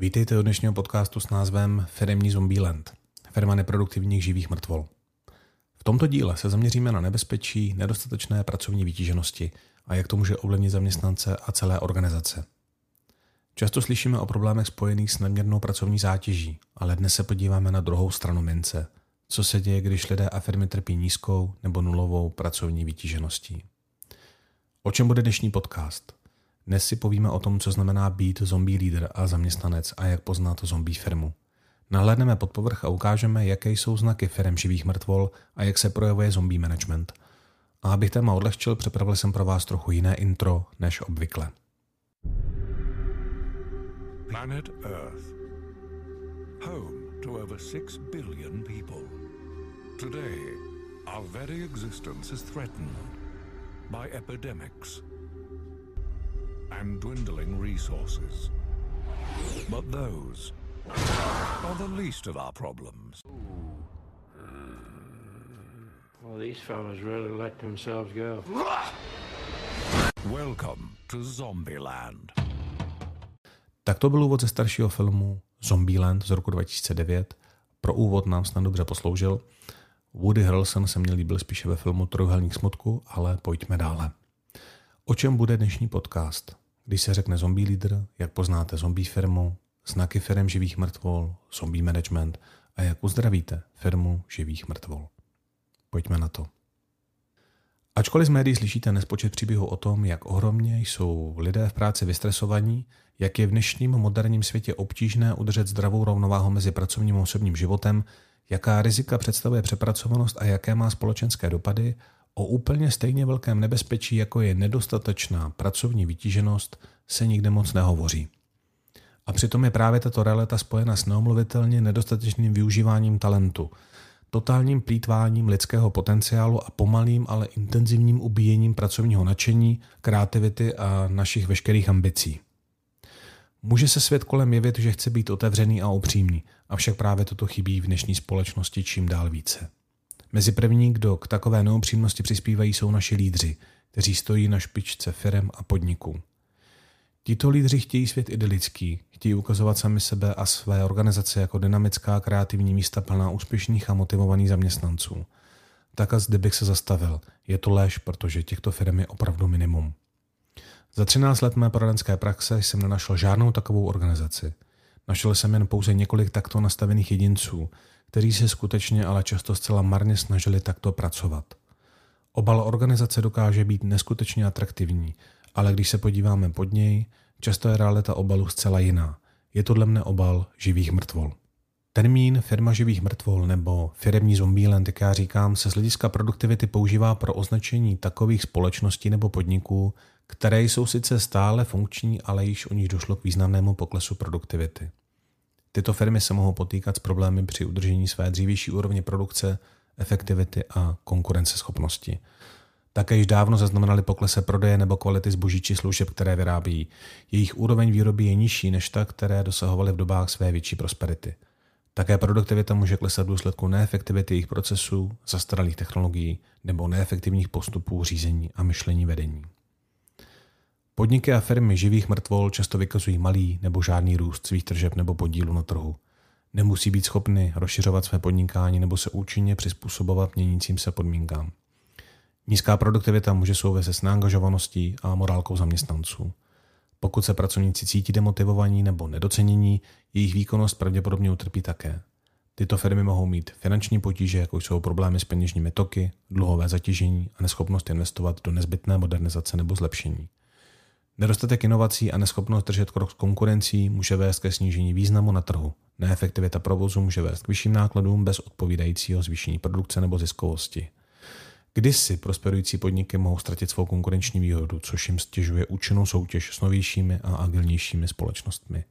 Vítejte u dnešního podcastu s názvem Firemní Zombieland. Firma neproduktivních živých mrtvol. V tomto díle se zaměříme na nebezpečí nedostatečné pracovní vytíženosti a jak to může ovlivnit zaměstnance a celé organizace. Často slyšíme o problémech spojených s nadměrnou pracovní zátěží, ale dnes se podíváme na druhou stranu mince. Co se děje, když lidé a firmy trpí nízkou nebo nulovou pracovní vytížeností? O čem bude dnešní podcast? Dnes si povíme o tom, co znamená být zombie lídr a zaměstnanec a jak poznat zombie firmu. Nahlédneme pod povrch a ukážeme, jaké jsou znaky firm živých mrtvol a jak se projevuje zombie management. A abych téma odlehčil, připravil jsem pro vás trochu jiné intro než obvykle. Planet Earth. Home to over 6 billion people. Today, our very existence is threatened by epidemics and dwindling resources. But those are the least of our problems. Well, these fellas really let themselves go. Welcome to Zombieland. Tak to byl úvod ze staršího filmu Zombieland z roku 2009. Pro úvod nám snad dobře posloužil. Woody Harrelson se mě líbil spíše ve filmu Trojuhelník smutku, ale pojďme dále. O čem bude dnešní podcast? Když se řekne zombie leader, jak poznáte zombie firmu, znaky firm živých mrtvol, zombie management a jak uzdravíte firmu živých mrtvol. Pojďme na to. Ačkoliv z médií slyšíte nespočet příběhů o tom, jak ohromně jsou lidé v práci vystresovaní, jak je v dnešním moderním světě obtížné udržet zdravou rovnováhu mezi pracovním a osobním životem, jaká rizika představuje přepracovanost a jaké má společenské dopady, O úplně stejně velkém nebezpečí, jako je nedostatečná pracovní vytíženost, se nikde moc nehovoří. A přitom je právě tato realita spojena s neomluvitelně nedostatečným využíváním talentu, totálním plítváním lidského potenciálu a pomalým, ale intenzivním ubíjením pracovního nadšení, kreativity a našich veškerých ambicí. Může se svět kolem jevit, že chce být otevřený a upřímný, avšak právě toto chybí v dnešní společnosti čím dál více. Mezi první, kdo k takové neupřímnosti přispívají, jsou naši lídři, kteří stojí na špičce firem a podniků. Tito lídři chtějí svět idylický, chtějí ukazovat sami sebe a své organizace jako dynamická kreativní místa plná úspěšných a motivovaných zaměstnanců. Tak a zde bych se zastavil. Je to lež, protože těchto firm je opravdu minimum. Za 13 let mé poradenské praxe jsem nenašel žádnou takovou organizaci. Našel jsem jen pouze několik takto nastavených jedinců, kteří se skutečně ale často zcela marně snažili takto pracovat. Obal organizace dokáže být neskutečně atraktivní, ale když se podíváme pod něj, často je realita obalu zcela jiná. Je to dle mne obal živých mrtvol. Termín firma živých mrtvol nebo firemní zombieland, jak já říkám, se z hlediska produktivity používá pro označení takových společností nebo podniků, které jsou sice stále funkční, ale již u nich došlo k významnému poklesu produktivity. Tyto firmy se mohou potýkat s problémy při udržení své dřívější úrovně produkce, efektivity a konkurenceschopnosti. Také již dávno zaznamenali poklese prodeje nebo kvality zboží či služeb, které vyrábí. Jejich úroveň výroby je nižší než ta, které dosahovaly v dobách své větší prosperity. Také produktivita může klesat v důsledku neefektivity jejich procesů, zastaralých technologií nebo neefektivních postupů řízení a myšlení vedení. Podniky a firmy živých mrtvol často vykazují malý nebo žádný růst svých tržeb nebo podílu na trhu. Nemusí být schopny rozšiřovat své podnikání nebo se účinně přizpůsobovat měnícím se podmínkám. Nízká produktivita může souviset s neangažovaností a morálkou zaměstnanců. Pokud se pracovníci cítí demotivovaní nebo nedocenění, jejich výkonnost pravděpodobně utrpí také. Tyto firmy mohou mít finanční potíže, jako jsou problémy s peněžními toky, dluhové zatížení a neschopnost investovat do nezbytné modernizace nebo zlepšení. Nedostatek inovací a neschopnost držet krok s konkurencí může vést ke snížení významu na trhu. Neefektivita provozu může vést k vyšším nákladům bez odpovídajícího zvýšení produkce nebo ziskovosti. Kdysi prosperující podniky mohou ztratit svou konkurenční výhodu, což jim stěžuje účinnou soutěž s novějšími a agilnějšími společnostmi.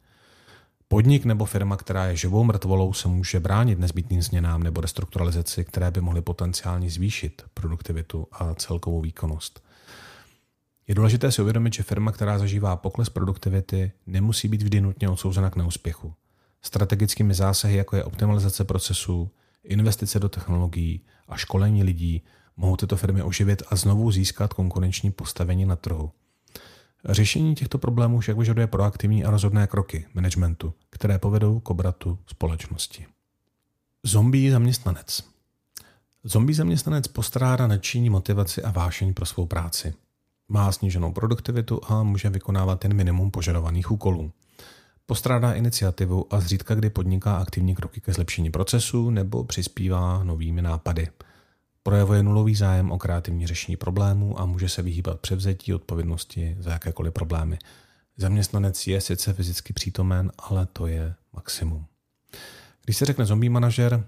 Podnik nebo firma, která je živou mrtvolou, se může bránit nezbytným změnám nebo restrukturalizaci, které by mohly potenciálně zvýšit produktivitu a celkovou výkonnost. Je důležité si uvědomit, že firma, která zažívá pokles produktivity, nemusí být vždy nutně odsouzena k neúspěchu. Strategickými zásahy, jako je optimalizace procesů, investice do technologií a školení lidí, mohou tyto firmy oživit a znovu získat konkurenční postavení na trhu. Řešení těchto problémů však vyžaduje proaktivní a rozhodné kroky managementu, které povedou k obratu společnosti. Zombie zaměstnanec. Zombie zaměstnanec postrádá nadšení, motivaci a vášeň pro svou práci. Má sníženou produktivitu a může vykonávat jen minimum požadovaných úkolů. Postrádá iniciativu a zřídka kdy podniká aktivní kroky ke zlepšení procesu nebo přispívá novými nápady. Projevuje nulový zájem o kreativní řešení problémů a může se vyhýbat převzetí odpovědnosti za jakékoliv problémy. Zaměstnanec je sice fyzicky přítomen, ale to je maximum. Když se řekne zombie manažer,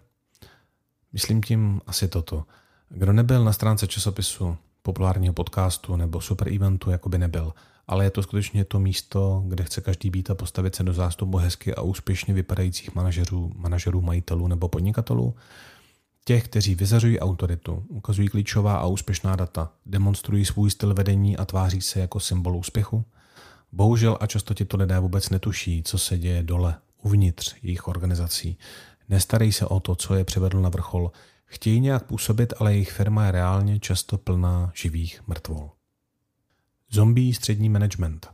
myslím tím asi toto. Kdo nebyl na stránce časopisu, populárního podcastu nebo super eventu, jako by nebyl – ale je to skutečně to místo, kde chce každý být a postavit se do zástupu hezky a úspěšně vypadajících manažerů, manažerů, majitelů nebo podnikatelů, těch, kteří vyzařují autoritu, ukazují klíčová a úspěšná data, demonstrují svůj styl vedení a tváří se jako symbol úspěchu. Bohužel a často ti to lidé vůbec netuší, co se děje dole, uvnitř jejich organizací. Nestarí se o to, co je přivedl na vrchol. Chtějí nějak působit, ale jejich firma je reálně často plná živých mrtvol. Zombie střední management.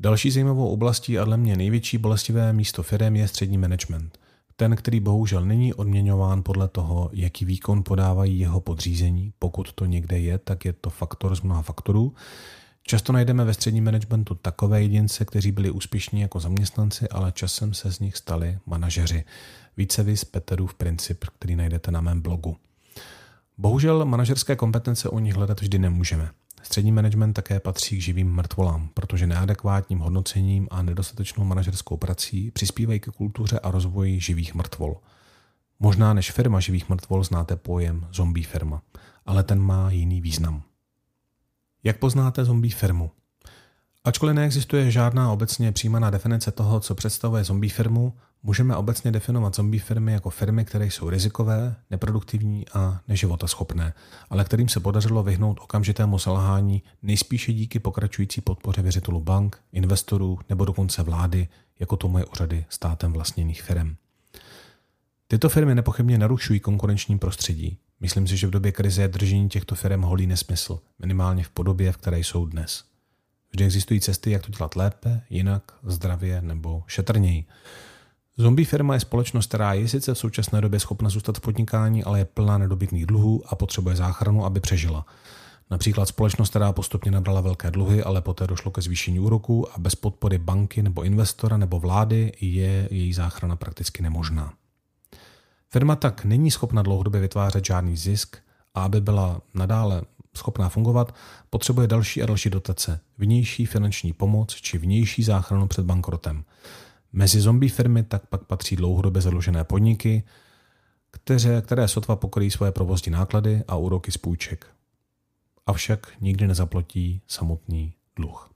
Další zajímavou oblastí a dle mě největší bolestivé místo firm je střední management. Ten, který bohužel není odměňován podle toho, jaký výkon podávají jeho podřízení. Pokud to někde je, tak je to faktor z mnoha faktorů. Často najdeme ve středním managementu takové jedince, kteří byli úspěšní jako zaměstnanci, ale časem se z nich stali manažeři. Více vys Peterův princip, který najdete na mém blogu. Bohužel manažerské kompetence u nich hledat vždy nemůžeme. Střední management také patří k živým mrtvolám, protože neadekvátním hodnocením a nedostatečnou manažerskou prací přispívají ke kultuře a rozvoji živých mrtvol. Možná než firma živých mrtvol znáte pojem zombie firma, ale ten má jiný význam. Jak poznáte zombie firmu? Ačkoliv neexistuje žádná obecně přijímaná definice toho, co představuje zombie firmu, můžeme obecně definovat zombie firmy jako firmy, které jsou rizikové, neproduktivní a neživotaschopné, ale kterým se podařilo vyhnout okamžitému selhání nejspíše díky pokračující podpoře věřitelů bank, investorů nebo dokonce vlády, jako tomu je úřady státem vlastněných firm. Tyto firmy nepochybně narušují konkurenční prostředí. Myslím si, že v době krize je držení těchto firm holý nesmysl, minimálně v podobě, v které jsou dnes. Vždy existují cesty, jak to dělat lépe, jinak, zdravě nebo šetrněji. Zombie firma je společnost, která je sice v současné době schopna zůstat v podnikání, ale je plná nedobytných dluhů a potřebuje záchranu, aby přežila. Například společnost, která postupně nabrala velké dluhy, ale poté došlo ke zvýšení úroků a bez podpory banky nebo investora nebo vlády je její záchrana prakticky nemožná. Firma tak není schopna dlouhodobě vytvářet žádný zisk a aby byla nadále schopná fungovat, potřebuje další a další dotace, vnější finanční pomoc či vnější záchranu před bankrotem. Mezi zombie firmy tak pak patří dlouhodobě zadlužené podniky, které, které sotva pokryjí svoje provozní náklady a úroky z půjček. Avšak nikdy nezaplatí samotný dluh.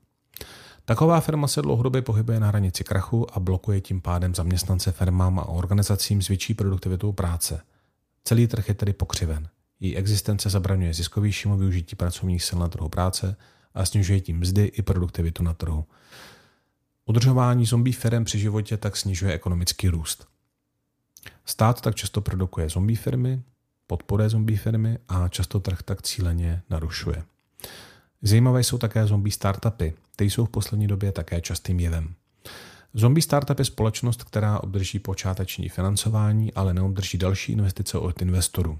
Taková firma se dlouhodobě pohybuje na hranici krachu a blokuje tím pádem zaměstnance firmám a organizacím s větší produktivitou práce. Celý trh je tedy pokřiven. Její existence zabraňuje ziskovějšímu využití pracovních sil na trhu práce a snižuje tím mzdy i produktivitu na trhu. Udržování zombie firm při životě tak snižuje ekonomický růst. Stát tak často produkuje zombie firmy, podporuje zombie firmy a často trh tak cíleně narušuje. Zajímavé jsou také zombie startupy, ty jsou v poslední době také častým jevem. Zombie startup je společnost, která obdrží počáteční financování, ale neobdrží další investice od investorů.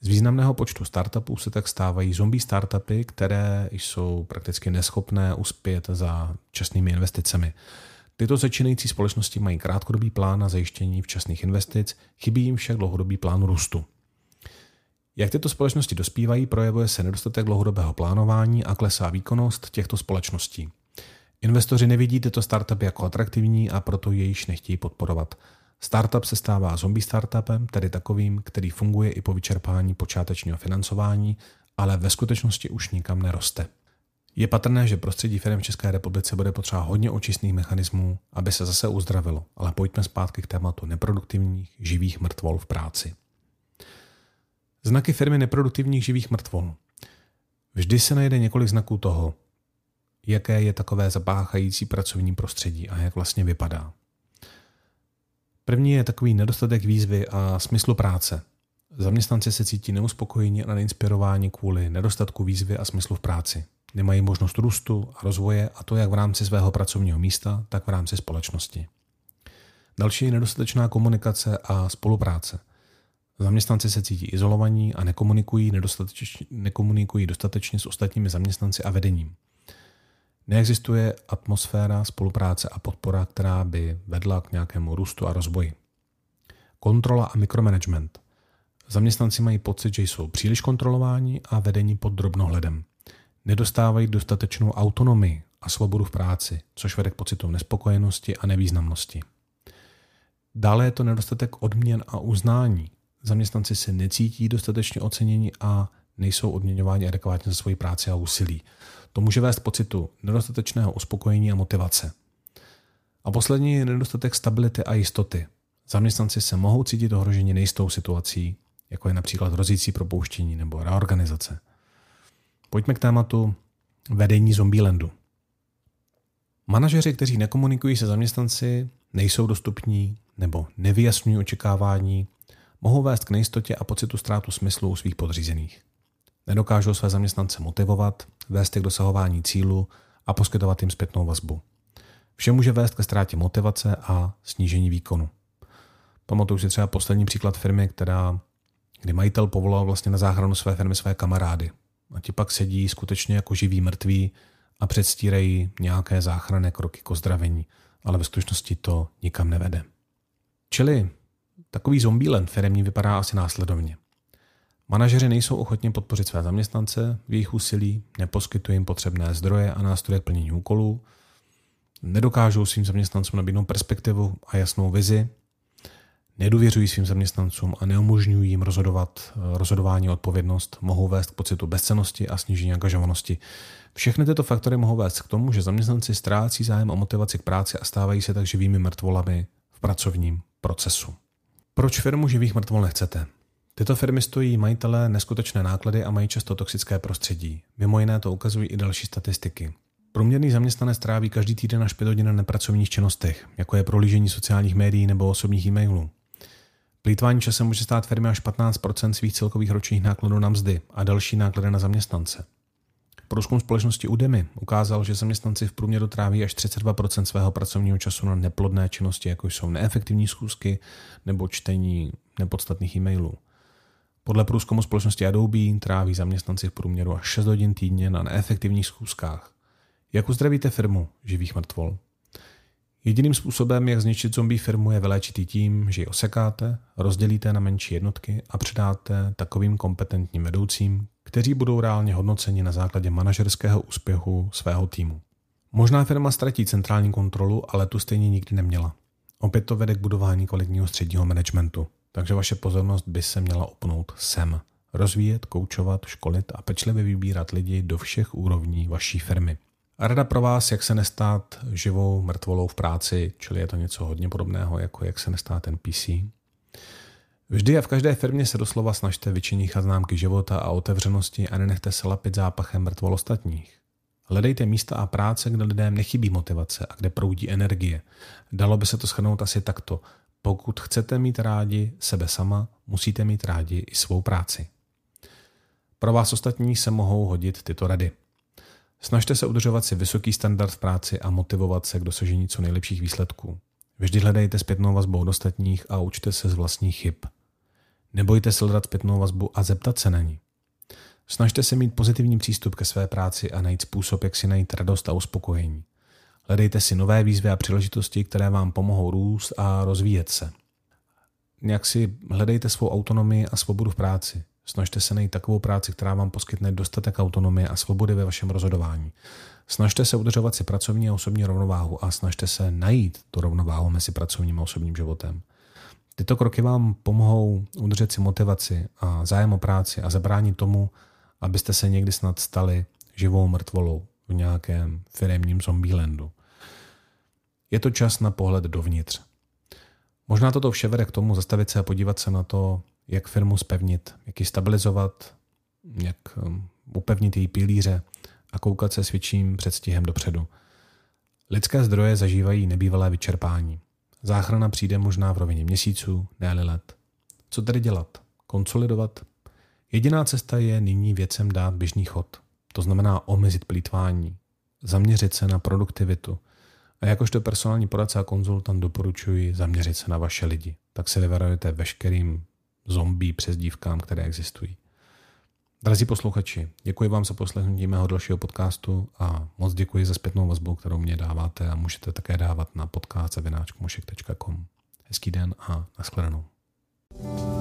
Z významného počtu startupů se tak stávají zombie startupy, které jsou prakticky neschopné uspět za časnými investicemi. Tyto začínající společnosti mají krátkodobý plán na zajištění včasných investic, chybí jim však dlouhodobý plán růstu. Jak tyto společnosti dospívají, projevuje se nedostatek dlouhodobého plánování a klesá výkonnost těchto společností. Investoři nevidí tyto startupy jako atraktivní a proto je již nechtějí podporovat. Startup se stává zombie startupem, tedy takovým, který funguje i po vyčerpání počátečního financování, ale ve skutečnosti už nikam neroste. Je patrné, že prostředí firm v České republice bude potřeba hodně očistných mechanismů, aby se zase uzdravilo, ale pojďme zpátky k tématu neproduktivních živých mrtvol v práci. Znaky firmy neproduktivních živých mrtvol. Vždy se najde několik znaků toho, jaké je takové zapáchající pracovní prostředí a jak vlastně vypadá. První je takový nedostatek výzvy a smyslu práce. Zaměstnanci se cítí neuspokojení a neinspirováni kvůli nedostatku výzvy a smyslu v práci. Nemají možnost růstu a rozvoje a to jak v rámci svého pracovního místa, tak v rámci společnosti. Další je nedostatečná komunikace a spolupráce. Zaměstnanci se cítí izolovaní a nekomunikují, nekomunikují dostatečně s ostatními zaměstnanci a vedením. Neexistuje atmosféra spolupráce a podpora, která by vedla k nějakému růstu a rozvoji. Kontrola a mikromanagement. Zaměstnanci mají pocit, že jsou příliš kontrolováni a vedení pod drobnohledem. Nedostávají dostatečnou autonomii a svobodu v práci, což vede k pocitu nespokojenosti a nevýznamnosti. Dále je to nedostatek odměn a uznání. Zaměstnanci se necítí dostatečně oceněni a nejsou odměňováni adekvátně za svoji práci a úsilí. To může vést pocitu nedostatečného uspokojení a motivace. A poslední je nedostatek stability a jistoty. Zaměstnanci se mohou cítit ohroženi nejistou situací, jako je například hrozící propouštění nebo reorganizace. Pojďme k tématu vedení Zombielandu. Manažeři, kteří nekomunikují se zaměstnanci, nejsou dostupní nebo nevyjasňují očekávání, mohou vést k nejistotě a pocitu ztrátu smyslu u svých podřízených. Nedokážou své zaměstnance motivovat, vést je k dosahování cílu a poskytovat jim zpětnou vazbu. Vše může vést ke ztrátě motivace a snížení výkonu. Pamatuju si třeba poslední příklad firmy, která, kdy majitel povolal vlastně na záchranu své firmy své kamarády. A ti pak sedí skutečně jako živí mrtví a předstírají nějaké záchranné kroky k ozdravení, ale ve skutečnosti to nikam nevede. Čili takový zombílen firmní vypadá asi následovně. Manažeři nejsou ochotně podpořit své zaměstnance v jejich úsilí, neposkytují jim potřebné zdroje a nástroje k plnění úkolů, nedokážou svým zaměstnancům nabídnout perspektivu a jasnou vizi, nedůvěřují svým zaměstnancům a neumožňují jim rozhodovat, rozhodování odpovědnost, mohou vést k pocitu bezcenosti a snížení angažovanosti. Všechny tyto faktory mohou vést k tomu, že zaměstnanci ztrácí zájem a motivaci k práci a stávají se tak živými mrtvolami v pracovním procesu. Proč firmu živých mrtvol nechcete? Tyto firmy stojí majitelé neskutečné náklady a mají často toxické prostředí. Mimo jiné to ukazují i další statistiky. Průměrný zaměstnanec tráví každý týden až 5 hodin na nepracovních činnostech, jako je prolížení sociálních médií nebo osobních e-mailů. Plýtvání časem může stát firmy až 15 svých celkových ročních nákladů na mzdy a další náklady na zaměstnance. Průzkum společnosti Udemy ukázal, že zaměstnanci v průměru tráví až 32% svého pracovního času na neplodné činnosti, jako jsou neefektivní schůzky nebo čtení nepodstatných e-mailů. Podle průzkumu společnosti Adobe tráví zaměstnanci v průměru až 6 hodin týdně na neefektivních schůzkách. Jak uzdravíte firmu živých mrtvol? Jediným způsobem, jak zničit zombie firmu, je vyléčit tím, že ji osekáte, rozdělíte na menší jednotky a předáte takovým kompetentním vedoucím, kteří budou reálně hodnoceni na základě manažerského úspěchu svého týmu. Možná firma ztratí centrální kontrolu, ale tu stejně nikdy neměla. Opět to vede k budování kvalitního středního managementu. Takže vaše pozornost by se měla opnout sem. Rozvíjet, koučovat, školit a pečlivě vybírat lidi do všech úrovní vaší firmy. A rada pro vás, jak se nestát živou mrtvolou v práci, čili je to něco hodně podobného, jako jak se nestát NPC. Vždy a v každé firmě se doslova snažte vyčinit známky života a otevřenosti a nenechte se lapit zápachem mrtvol ostatních. Hledejte místa a práce, kde lidem nechybí motivace a kde proudí energie. Dalo by se to shrnout asi takto. Pokud chcete mít rádi sebe sama, musíte mít rádi i svou práci. Pro vás ostatní se mohou hodit tyto rady. Snažte se udržovat si vysoký standard v práci a motivovat se k dosažení co nejlepších výsledků. Vždy hledejte zpětnou vazbu od ostatních a učte se z vlastních chyb. Nebojte se hledat zpětnou vazbu a zeptat se na ní. Snažte se mít pozitivní přístup ke své práci a najít způsob, jak si najít radost a uspokojení. Hledejte si nové výzvy a příležitosti, které vám pomohou růst a rozvíjet se. Nějak si hledejte svou autonomii a svobodu v práci. Snažte se najít takovou práci, která vám poskytne dostatek autonomie a svobody ve vašem rozhodování. Snažte se udržovat si pracovní a osobní rovnováhu a snažte se najít tu rovnováhu mezi pracovním a osobním životem. Tyto kroky vám pomohou udržet si motivaci a zájem o práci a zabránit tomu, abyste se někdy snad stali živou mrtvolou v nějakém firemním zombielandu. Je to čas na pohled dovnitř. Možná toto vše vede k tomu zastavit se a podívat se na to, jak firmu spevnit, jak ji stabilizovat, jak um, upevnit její pilíře a koukat se s větším předstihem dopředu. Lidské zdroje zažívají nebývalé vyčerpání. Záchrana přijde možná v rovině měsíců, ne let. Co tedy dělat? Konsolidovat? Jediná cesta je nyní věcem dát běžný chod. To znamená omezit plítvání, zaměřit se na produktivitu, A jakožto personální poradce a konzultant doporučuji zaměřit se na vaše lidi. Tak se vyvarujete veškerým zombie přezdívkám, které existují. Drazí posluchači, děkuji vám za poslechnutí mého dalšího podcastu a moc děkuji za zpětnou vazbu, kterou mě dáváte a můžete také dávat na podcast Hezký den a nashledanou. thank you